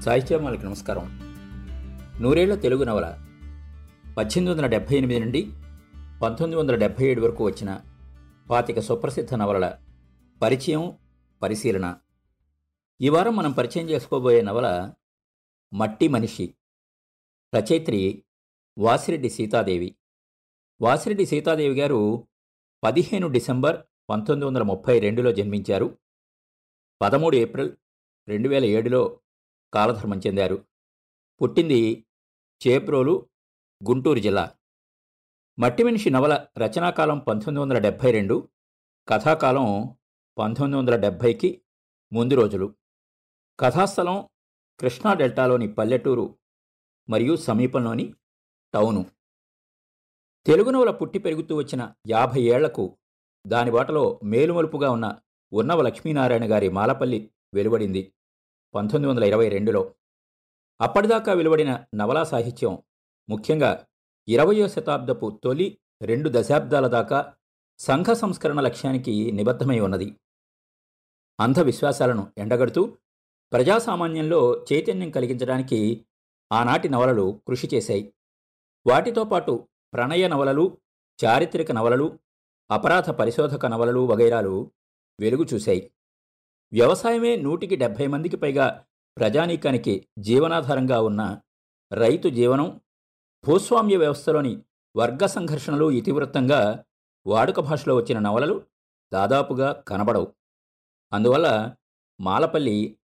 సాహిత్యమాలకి నమస్కారం. నూరేళ్ళ తెలుగు నవల పద్దెనిమిది వందల డెబ్భై ఎనిమిది నుండి పంతొమ్మిది వందల డెబ్భై ఏడు వరకు వచ్చిన పాతిక సుప్రసిద్ధ నవలల పరిచయం పరిశీలన. ఈ వారం మనం పరిచయం చేసుకోబోయే నవల మట్టి మనిషి రచయిత్రి వాసిరెడ్డి సీతాదేవి. వాసిరెడ్డి సీతాదేవి గారు పదిహేను డిసెంబర్ పంతొమ్మిది వందల ముప్పై రెండులో జన్మించారు. పదమూడు ఏప్రిల్ రెండు వేల ఏడులో కాలధర్మం చెందారు. పుట్టింది చేప్రోలు గుంటూరు జిల్లా. మట్టి మనిషి నవల రచనాకాలం పంతొమ్మిది వందల డెబ్భై రెండు కథాకాలం పంతొమ్మిది వందల డెబ్భైకి ముందు రోజులు. కథాస్థలం కృష్ణా డెల్టాలోని పల్లెటూరు మరియు సమీపంలోని టౌను. తెలుగు నవల పుట్టి పెరుగుతూ వచ్చిన యాభై ఏళ్ళకు దాని బాటలో మేలుమలుపుగా ఉన్న ఉన్నవ లక్ష్మీనారాయణ గారి మాలపల్లి వెలువడింది. పంతొమ్మిది వందల ఇరవై రెండులో అప్పటిదాకా వెలువడిన నవలా సాహిత్యం ముఖ్యంగా ఇరవయో శతాబ్దపు తొలి రెండు దశాబ్దాల దాకా సంఘ సంస్కరణ లక్ష్యానికి నిబద్ధమై ఉన్నది. అంధవిశ్వాసాలను ఎండగడుతూ ప్రజాసామాన్యంలో చైతన్యం కలిగించడానికి ఆనాటి నవలలు కృషి చేశాయి. వాటితో పాటు ప్రణయ నవలలు చారిత్రక నవలలు అపరాధ పరిశోధక నవలలు వగైరాలు వెలుగు చూశాయి. వ్యవసాయమే నూటికి డెబ్భై మందికి పైగా ప్రజానీకానికి జీవనాధారంగా ఉన్న రైతు జీవనం భూస్వామ్య వ్యవస్థలోని వర్గ సంఘర్షణలు ఇతివృత్తంగా వాడుక భాషలో వచ్చిన నవలలు దాదాపుగా కనబడవు. అందువల్ల మాలపల్లి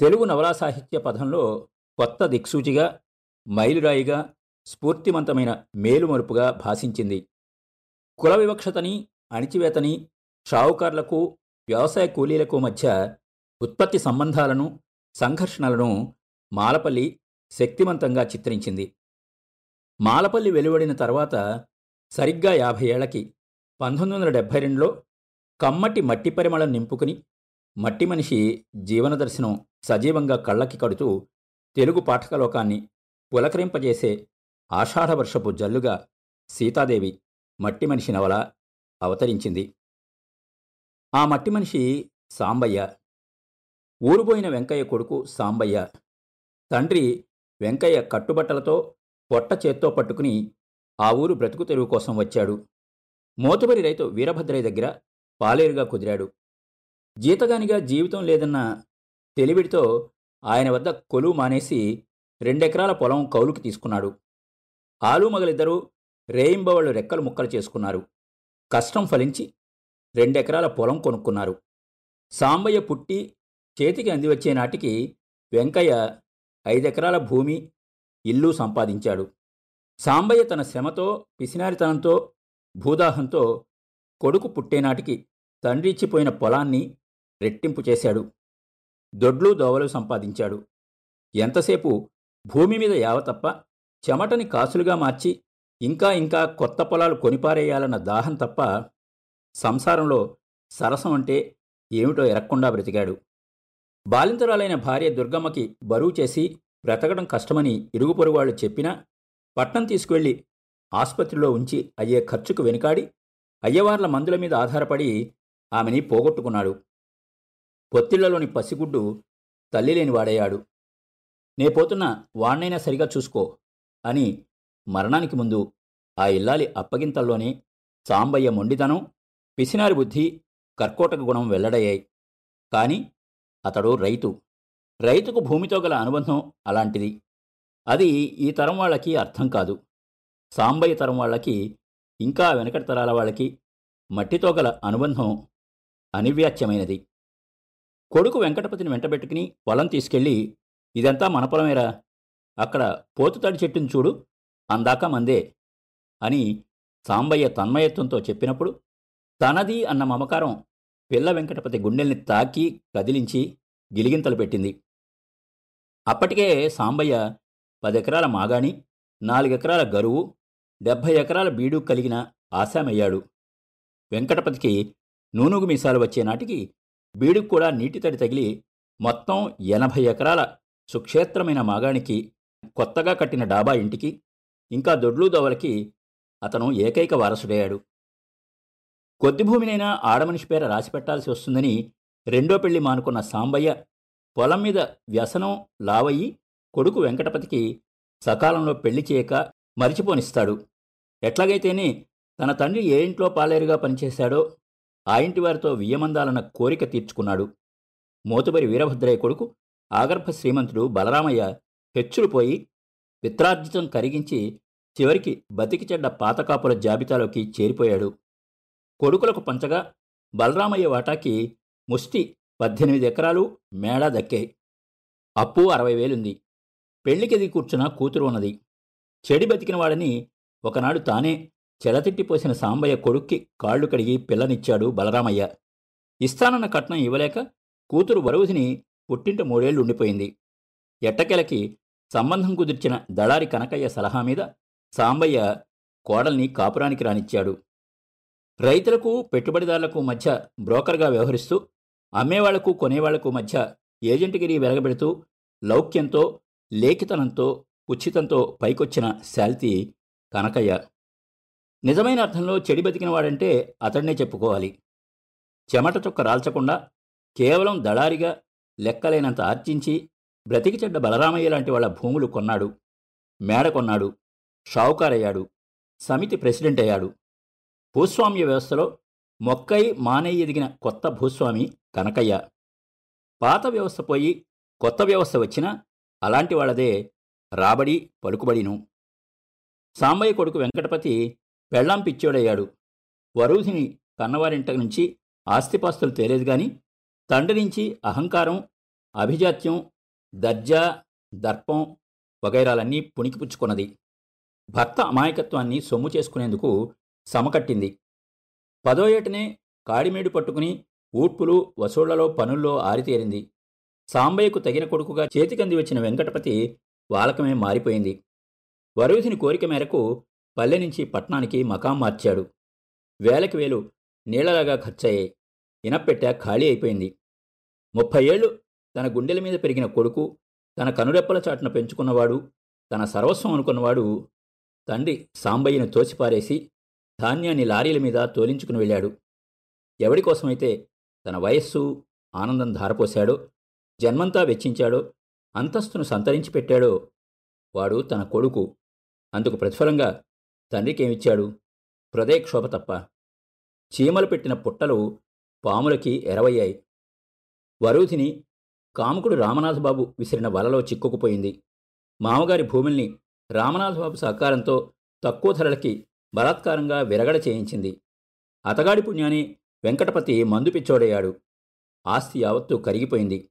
తెలుగు నవలా సాహిత్య పదంలో కొత్త దిక్సూచిగా మైలురాయిగా స్ఫూర్తిమంతమైన మేలుమరుపుగా భాషించింది. కుల వివక్షతని అణిచివేతని షావుకార్లకు వ్యవసాయ కూలీలకు మధ్య ఉత్పత్తి సంబంధాలను సంఘర్షణలను మాలపల్లి శక్తివంతంగా చిత్రించింది. మాలపల్లి వెలువడిన తర్వాత సరిగ్గా యాభై ఏళ్ళకి పంతొమ్మిది వందల డెబ్భై రెండులో కమ్మటి మట్టి పరిమళం నింపుకుని మట్టి మనిషి జీవన దర్శనం సజీవంగా కళ్ళకి కడుతూ తెలుగు పాఠకలోకాన్ని పులకరింపజేసే ఆషాఢవర్షపు జల్లుగా సీతాదేవి మట్టి మనిషి నవల అవతరించింది. ఆ మట్టి మనిషి సాంబయ్య. ఊరుపోయిన వెంకయ్య కొడుకు సాంబయ్య. తండ్రి వెంకయ్య కట్టుబట్టలతో పొట్ట చేత్తో పట్టుకుని ఆ ఊరు బ్రతుకు తెరువు కోసం వచ్చాడు. మోతుబరి రైతు వీరభద్రయ్య దగ్గర పాలేరుగా కుదిరాడు. జీతగానిగా జీవితం లేదన్న తెలివిడితో ఆయన వద్ద కొలువు మానేసి రెండెకరాల పొలం కౌలుకి తీసుకున్నాడు. ఆలు మగలిద్దరూ రేయింబవళ్ళు రెక్కలు ముక్కలు చేసుకున్నారు. కష్టం ఫలించి రెండెకరాల పొలం కొనుక్కున్నారు. సాంబయ్య పుట్టి చేతికి అందివచ్చే నాటికి వెంకయ్య ఐదెకరాల భూమి ఇల్లు సంపాదించాడు. సాంబయ్య తన శ్రమతో పిసినారితనంతో భూదాహంతో కొడుకు పుట్టేనాటికి తండ్రిచ్చిపోయిన పొలాన్ని రెట్టింపు చేశాడు. దొడ్లు దోవలు సంపాదించాడు. ఎంతసేపు భూమి మీద యావ తప్ప చెమటని కాసులుగా మార్చి ఇంకా ఇంకా కొత్త పొలాలు కొనిపారేయాలన్న దాహం తప్ప సంసారంలో సరసం అంటే ఏమిటో ఎరక్కుండా బ్రతికాడు. బాలింతరాలైన భార్య దుర్గమ్మకి బరువు చేసి బ్రతకడం కష్టమని ఇరుగు పొరుగువాళ్ళు చెప్పినా పట్నం తీసుకువెళ్ళి ఆసుపత్రిలో ఉంచి అయ్యే ఖర్చుకు వెనుకాడి అయ్యవార్ల మందుల మీద ఆధారపడి ఆమెని పోగొట్టుకున్నాడు. పొత్తిళ్ళలోని పసిగుడ్డు తల్లి లేని వాడయ్యాడు నే పోతున్న వాణ్ణైనా సరిగా చూసుకో అని మరణానికి ముందు ఆ ఇల్లాలి అప్పగింతల్లోనే సాంబయ్య మొండితనం పిసినారి బుద్ధి కర్కోటక గుణం వెల్లడయ్యాయి. కాని అతడు రైతు. రైతుకు భూమితో గల అనుబంధం అలాంటిది. అది ఈ తరం వాళ్ళకి అర్థం కాదు. సాంబయ్య తరం వాళ్ళకి ఇంకా వెనకటి తరాల వాళ్ళకి మట్టితో గల అనుబంధం అనివ్యాచ్యమైనది కొడుకు వెంకటపతిని వెంటబెట్టుకుని పొలం తీసుకెళ్ళి ఇదంతా మన పొలమేరా. అక్కడ పోతుతాడి చెట్టుని చూడు. అందాక మందే అని సాంబయ్య తన్మయత్వంతో చెప్పినప్పుడు తనది అన్న మమకారం పిల్ల వెంకటపతి గుండెల్ని తాకి కదిలించి గిలిగింతలు పెట్టింది. అప్పటికే సాంబయ్య పదెకరాల మాగాణి నాలుగెకరాల గరువు డెబ్భై ఎకరాల బీడు కలిగిన ఆశామయ్యాడు. వెంకటపతికి నూనుగు మీసాలు వచ్చే నాటికి బీడుకు కూడా నీటి తడి తగిలి మొత్తం ఎనభై ఎకరాల సుక్షేత్రమైన మాగాణికి కొత్తగా కట్టిన డాబా ఇంటికి ఇంకా దొడ్లు దోవలకి అతను ఏకైక వారసుడయ్యాడు. కొద్ది భూమినైనా ఆడమనిషి పేర రాసిపెట్టాల్సి వస్తుందని రెండో పెళ్ళి మానుకున్న సాంబయ్య పొలం మీద వ్యసనం లావయ్యి కొడుకు వెంకటపతికి సకాలంలో పెళ్ళి చేయక మరిచిపోనిస్తాడు. ఎట్లాగైతేనే తన తండ్రి ఏ ఇంట్లో పాలేరుగా పనిచేశాడో ఆ ఇంటి వారితో వియ్యమందాలన్న కోరిక తీర్చుకున్నాడు. మోతుబరి వీరభద్రయ్య కొడుకు ఆగర్భ శ్రీమంతుడు బలరామయ్య హెచ్చులుపోయి పిత్రార్జితం కరిగించి చివరికి బతికి చెడ్డ పాతకాపుల జాబితాలోకి చేరిపోయాడు. కొడుకులకు పంచగా బలరామయ్య వాటాకి ముష్టి పద్దెనిమిది ఎకరాలు మేడా దక్కాయి అప్పు అరవై వేలుంది. పెళ్ళికెది కూర్చున్న కూతురు ఉన్నది. చెడి బతికిన వాడని ఒకనాడు తానే చెలతిట్టిపోసిన సాంబయ్య కొడుక్కి కాళ్ళు కడిగి పిల్లనిచ్చాడు బలరామయ్య. ఇస్తానన్న కట్నం ఇవ్వలేక కూతురు వరువుధిని పుట్టింట మూడేళ్ళు ఉండిపోయింది. ఎట్టకెలకి సంబంధం కుదిర్చిన దళారి కనకయ్య సలహా మీద సాంబయ్య కోడల్ని కాపురానికి రానిచ్చాడు. రైతులకు పెట్టుబడిదారులకు మధ్య బ్రోకర్గా వ్యవహరిస్తూ అమ్మేవాళ్ళకు కొనేవాళ్ళకు మధ్య ఏజెంట్గిరి వెలగబెడుతూ లౌక్యంతో లేఖితనంతో ఉచితంతో పైకొచ్చిన శాల్తీ కనకయ్య. నిజమైన అర్థంలో చెడి బతికిన వాడంటే అతడినే చెప్పుకోవాలి. చెమట చుక్క రాల్చకుండా కేవలం దళారిగా లెక్కలేనంత ఆర్చించి బ్రతికి చెడ్డ బలరామయ్య లాంటి వాళ్ళ భూములు కొన్నాడు. మేడ కొన్నాడు. షావుకారయ్యాడు. సమితి ప్రెసిడెంట్ అయ్యాడు భూస్వామ్య వ్యవస్థలో మొక్కై మానై ఎదిగిన కొత్త భూస్వామి కనకయ్య. పాత వ్యవస్థ పోయి కొత్త వ్యవస్థ వచ్చినా అలాంటి వాళ్ళదే రాబడి పలుకుబడిను. సాంబయ్య కొడుకు వెంకటపతి పెళ్ళాం పిచ్చోడయ్యాడు. వరూధిని కన్నవారింట నుంచి ఆస్తిపాస్తులు తేలేదు గాని తండ్రి నుంచి అహంకారం అభిజాత్యం దర్జా దర్పం వగైరాలన్నీ పుణికిపుచ్చుకున్నది. భర్త అమాయకత్వాన్ని సొమ్ము చేసుకునేందుకు సమకట్టింది. పదో ఏటనే కాడిమేడు పట్టుకుని ఊడ్పులు వసూళ్ళలో పనుల్లో ఆరితేరింది. సాంబయ్యకు తగిన కొడుకుగా చేతికంది వచ్చిన వెంకటపతి వాలకమే మారిపోయింది. వరుధిని కోరిక మేరకు పల్లె నుంచి పట్నానికి మకాం మార్చాడు. వేలకి వేలు నీళ్ళలాగా ఖర్చయ్యాయి. ఇనప్పెట్ట ఖాళీ అయిపోయింది. ముప్పై ఏళ్ళు తన గుండెల మీద పెరిగిన కొడుకు తన కనురెప్పల చాటున పెంచుకున్నవాడు తన సర్వస్వం అనుకున్నవాడు తండ్రి సాంబయ్యను తోసిపారేసి ధాన్యాన్ని లారీల మీద తోలించుకుని వెళ్ళాడు. ఎవడి కోసమైతే తన వయస్సు ఆనందం ధారపోశాడో జన్మంతా వెచ్చించాడో అంతస్తును సంతరించి పెట్టాడో వాడు తన కొడుకు. అందుకు ప్రతిఫలంగా తండ్రికేమిచ్చాడు? హృదయక్షోభ తప్ప. చీమలు పెట్టిన పుట్టలు పాములకి ఎరవయ్యాయి. వరూధిని కాముకుడు రామనాథబాబు విసిరిన వలలో చిక్కుకుపోయింది. మామగారి భూముల్ని రామనాథబాబు సహకారంతో తక్కువ ధరలకి బలాత్కారంగా విరగడ చేయించింది. అతగాడి పుణ్యాన్ని వెంకటపతి మందు పిచ్చోడయ్యాడు. ఆస్తి యావత్తు కరిగిపోయింది.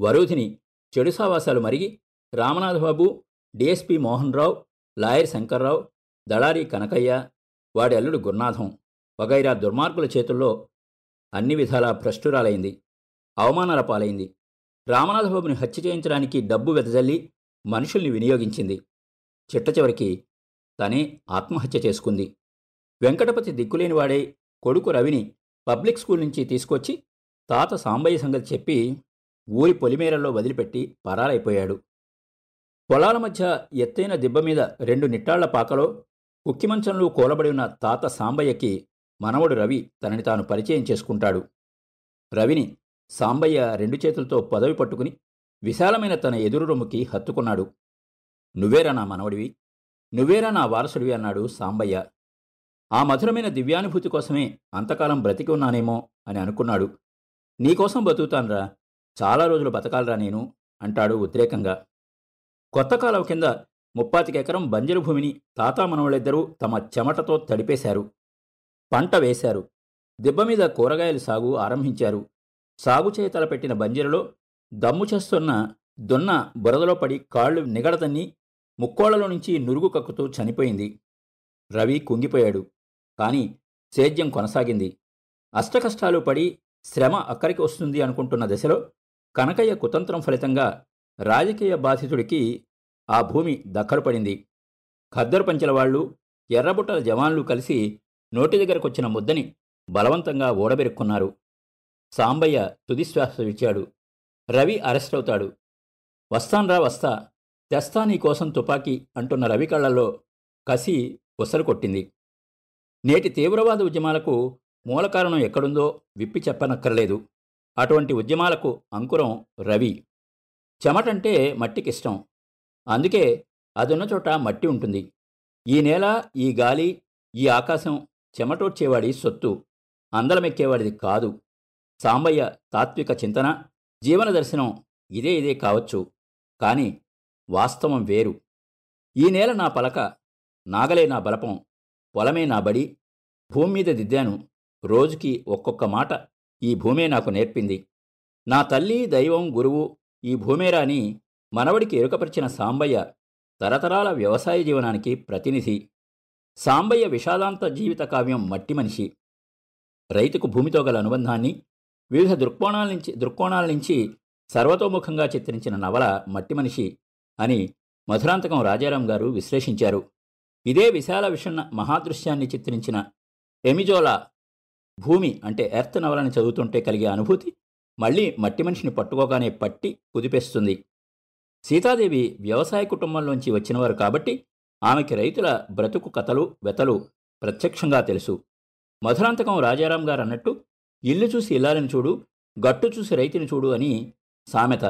వరూధిని చెడు సావాసాలు మరిగి రామనాథబాబు డిఎస్పి మోహన్ రావు లాయర్ శంకర్రావు దళారి కనకయ్య వాడి అల్లుడు గురునాథం వగైరా దుర్మార్గుల చేతుల్లో అన్ని విధాలా భ్రష్టురాలైంది. అవమానాల పాలైంది. రామనాథబాబుని హత్య చేయించడానికి డబ్బు వెదజల్లి మనుషుల్ని వినియోగించింది. చిట్ట చివరికి తనే ఆత్మహత్య చేసుకుంది. వెంకటపతి దిక్కులేనివాడే కొడుకు రవిని పబ్లిక్ స్కూల్ నుంచి తీసుకొచ్చి తాత సాంబయ్య సంగతి చెప్పి ఊరి పొలిమేరల్లో వదిలిపెట్టి పరారైపోయాడు. పొలాల మధ్య ఎత్తైన దిబ్బ మీద రెండు నిట్టాళ్ళ పాకలో కుక్కిమంచంలో కూలబడి ఉన్న తాత సాంబయ్యకి మనవడు రవి తనని తాను పరిచయం చేసుకుంటాడు. రవిని సాంబయ్య రెండు చేతులతో పదవి పట్టుకుని విశాలమైన తన ఎదురు రొమ్ముకి హత్తుకున్నాడు. నువ్వేరా నా మనవడివి? నువ్వేరా నా వారసుడివి అన్నాడు సాంబయ్య. ఆ మధురమైన దివ్యానుభూతి కోసమే అంతకాలం బ్రతికి ఉన్నానేమో అని అనుకున్నాడు. నీకోసం బతుకుతాన్రా. చాలా రోజులు బతకాలరా నేను అంటాడు ఉద్రేకంగా. కొత్త కాలం కింద ముప్పాతిక ఎకరం బంజరు భూమిని తాతా మనవళ్ళిద్దరూ తమ చెమటతో తడిపేశారు. పంట వేశారు. దిబ్బ మీద కూరగాయలు సాగు ఆరంభించారు. సాగు చేయ తలపెట్టిన బంజరులో దమ్ము చేస్తున్న దున్న బురదలో పడి కాళ్ళు నిగడతన్ని ముక్కోళ్ళలో నుంచి నురుగు కక్కుతూ చనిపోయింది. రవి కుంగిపోయాడు. కాని సేద్యం కొనసాగింది. అష్టకష్టాలు పడి శ్రమ అక్కడికి వస్తుంది అనుకుంటున్న దశలో కనకయ్య కుతంత్రం ఫలితంగా రాజకీయ బాధితుడికి ఆ భూమి దక్కరుపడింది ఖద్దరు పంచెల వాళ్ళు ఎర్రబుట్టల జవాన్లు కలిసి నోటి దగ్గరకొచ్చిన ముద్దని బలవంతంగా ఓడబెరుక్కున్నారు. సాంబయ్య తుదిశ్వాస విచ్చాడు రవి అరెస్ట్ అవుతాడు వస్తాన్రా వస్తా. తెస్తా నీకోసం తుపాకీ అంటున్న రవి కళ్ళల్లో కసి ఉసరు కొట్టింది. నేటి తీవ్రవాద ఉద్యమాలకు మూల కారణం ఎక్కడుందో విప్పి చెప్పనక్కర్లేదు. అటువంటి ఉద్యమాలకు అంకురం రవి. చెమటంటే మట్టికిష్టం. అందుకే అదున్న చోట మట్టి ఉంటుంది. ఈ నేల ఈ గాలి ఈ ఆకాశం చెమటోడ్చేవాడి సొత్తు. అందలమెక్కేవాడిది కాదు. సాంబయ్య తాత్విక చింతన జీవన దర్శనం ఇదే ఇదే కావచ్చు. కానీ వాస్తవం వేరు. ఈ నేల నా పలక నాగలే నా బలపం పొలమే నా బడి భూమి మీద దిద్దాను. రోజుకి ఒక్కొక్క మాట ఈ భూమే నాకు నేర్పింది. నా తల్లి దైవం గురువు ఈ భూమేరా అని మనవడికి ఎరుకపరిచిన సాంబయ్య తరతరాల వ్యవసాయ జీవనానికి ప్రతినిధి. సాంబయ్య విషాదాంత జీవిత కావ్యం మట్టి మనిషి. రైతుకు భూమితో గల అనుబంధాన్ని వివిధ దృక్కోణాల నుంచి దృక్కోణాల నుంచి సర్వతోముఖంగా చిత్రించిన నవల మట్టి మనిషి. అని మధురాంతకం రాజారాం గారు విశ్లేషించారు. ఇదే విశాల విషణ మహాదృశ్యాన్ని చిత్రించిన ఎమిజోలా భూమి అంటే ఎర్త్ నవలని చదువుతుంటే కలిగే అనుభూతి మళ్ళీ మట్టి మనిషిని పట్టుకోగానే పట్టి కుదిపేస్తుంది. సీతాదేవి వ్యవసాయ కుటుంబంలోంచి వచ్చినవారు కాబట్టి ఆమెకి రైతుల బ్రతుకు కథలు వెతలు ప్రత్యక్షంగా తెలుసు. మధురాంతకం రాజారాం గారు అన్నట్టు ఇల్లు చూసి ఇల్లాలని చూడు గట్టు చూసి రైతుని చూడు అని సామెత.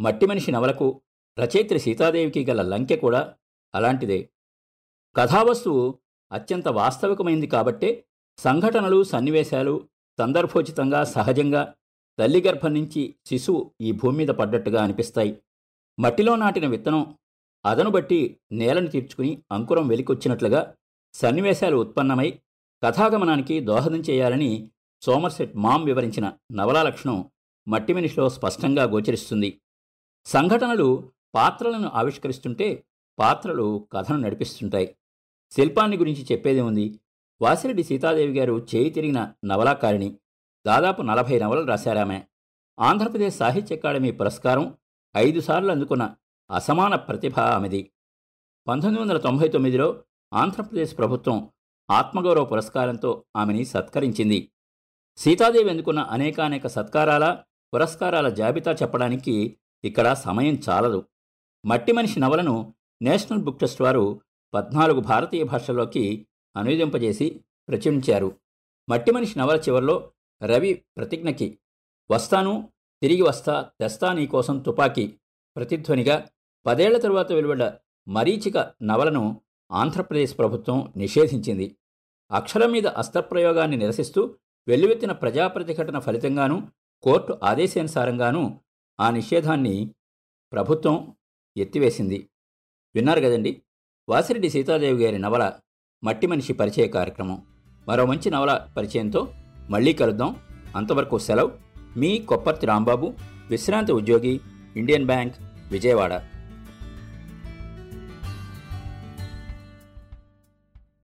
మట్టి మనిషి నవలకు రచయిత్రి సీతాదేవికి గల లంకె కూడా అలాంటిదే. కథావస్తువు అత్యంత వాస్తవికమైంది కాబట్టే సంఘటనలు సన్నివేశాలు సందర్భోచితంగా సహజంగా తల్లి గర్భం నుంచి శిశువు ఈ భూమి మీద పడ్డట్టుగా అనిపిస్తాయి. మట్టిలో నాటిన విత్తనం అదను బట్టి నేలను తీర్చుకుని అంకురం వెలికొచ్చినట్లుగా సన్నివేశాలు ఉత్పన్నమై కథాగమనానికి దోహదం చేయాలని సోమర్సెట్ మామ్ వివరించిన నవలా లక్షణం మట్టి మనిషిలో స్పష్టంగా గోచరిస్తుంది. సంఘటనలు పాత్రలను ఆవిష్కరిస్తుంటే పాత్రలు కథను నడిపిస్తుంటాయి. శిల్పాన్ని గురించి చెప్పేది ఉంది వాసిరెడ్డి సీతాదేవి గారు చేయి తిరిగిన నవలాకారిణి. దాదాపు నలభై నవలలు రాశారామె ఆంధ్రప్రదేశ్ సాహిత్య అకాడమీ పురస్కారం ఐదుసార్లు అందుకున్న అసమాన ప్రతిభ ఆమెది. పంతొమ్మిది వందల తొంభై తొమ్మిదిలో ఆంధ్రప్రదేశ్ ప్రభుత్వం ఆత్మగౌరవ పురస్కారంతో ఆమెని సత్కరించింది. సీతాదేవి అందుకున్న అనేకానేక సత్కారాల పురస్కారాల జాబితా చెప్పడానికి ఇక్కడ సమయం చాలదు. మట్టి మనిషి నవలను నేషనల్ బుక్ ట్రస్ట్ వారు పద్నాలుగు భారతీయ భాషల్లోకి అనువదింపజేసి ప్రచురించారు. మట్టి మనిషి నవల చివరిలో రవి ప్రతిజ్ఞకి వస్తాను తిరిగి వస్తా తెస్తా నీకోసం తుపాకీ ప్రతిధ్వనిగా పదేళ్ళ తరువాత వెలువడ్డ మరీచిక నవలను ఆంధ్రప్రదేశ్ ప్రభుత్వం నిషేధించింది. అక్షరం మీద అస్త్రప్రయోగాన్ని నిరసిస్తూ వెల్లువెత్తిన ప్రజా ప్రతిఘటన ఫలితంగానూ కోర్టు ఆదేశానుసారంగానూ ఆ నిషేధాన్ని ప్రభుత్వం ఎత్తివేసింది. విన్నారు కదండి! వాసిరెడ్డి సీతాదేవి గారి నవల మట్టి మనిషి పరిచయ కార్యక్రమం. మరో మంచి నవల పరిచయంతో మళ్ళీ కలుద్దాం. అంతవరకు సెలవు. మీ కొప్పర్తి రాంబాబు విశ్రాంతి ఉద్యోగి ఇండియన్ బ్యాంక్ విజయవాడ.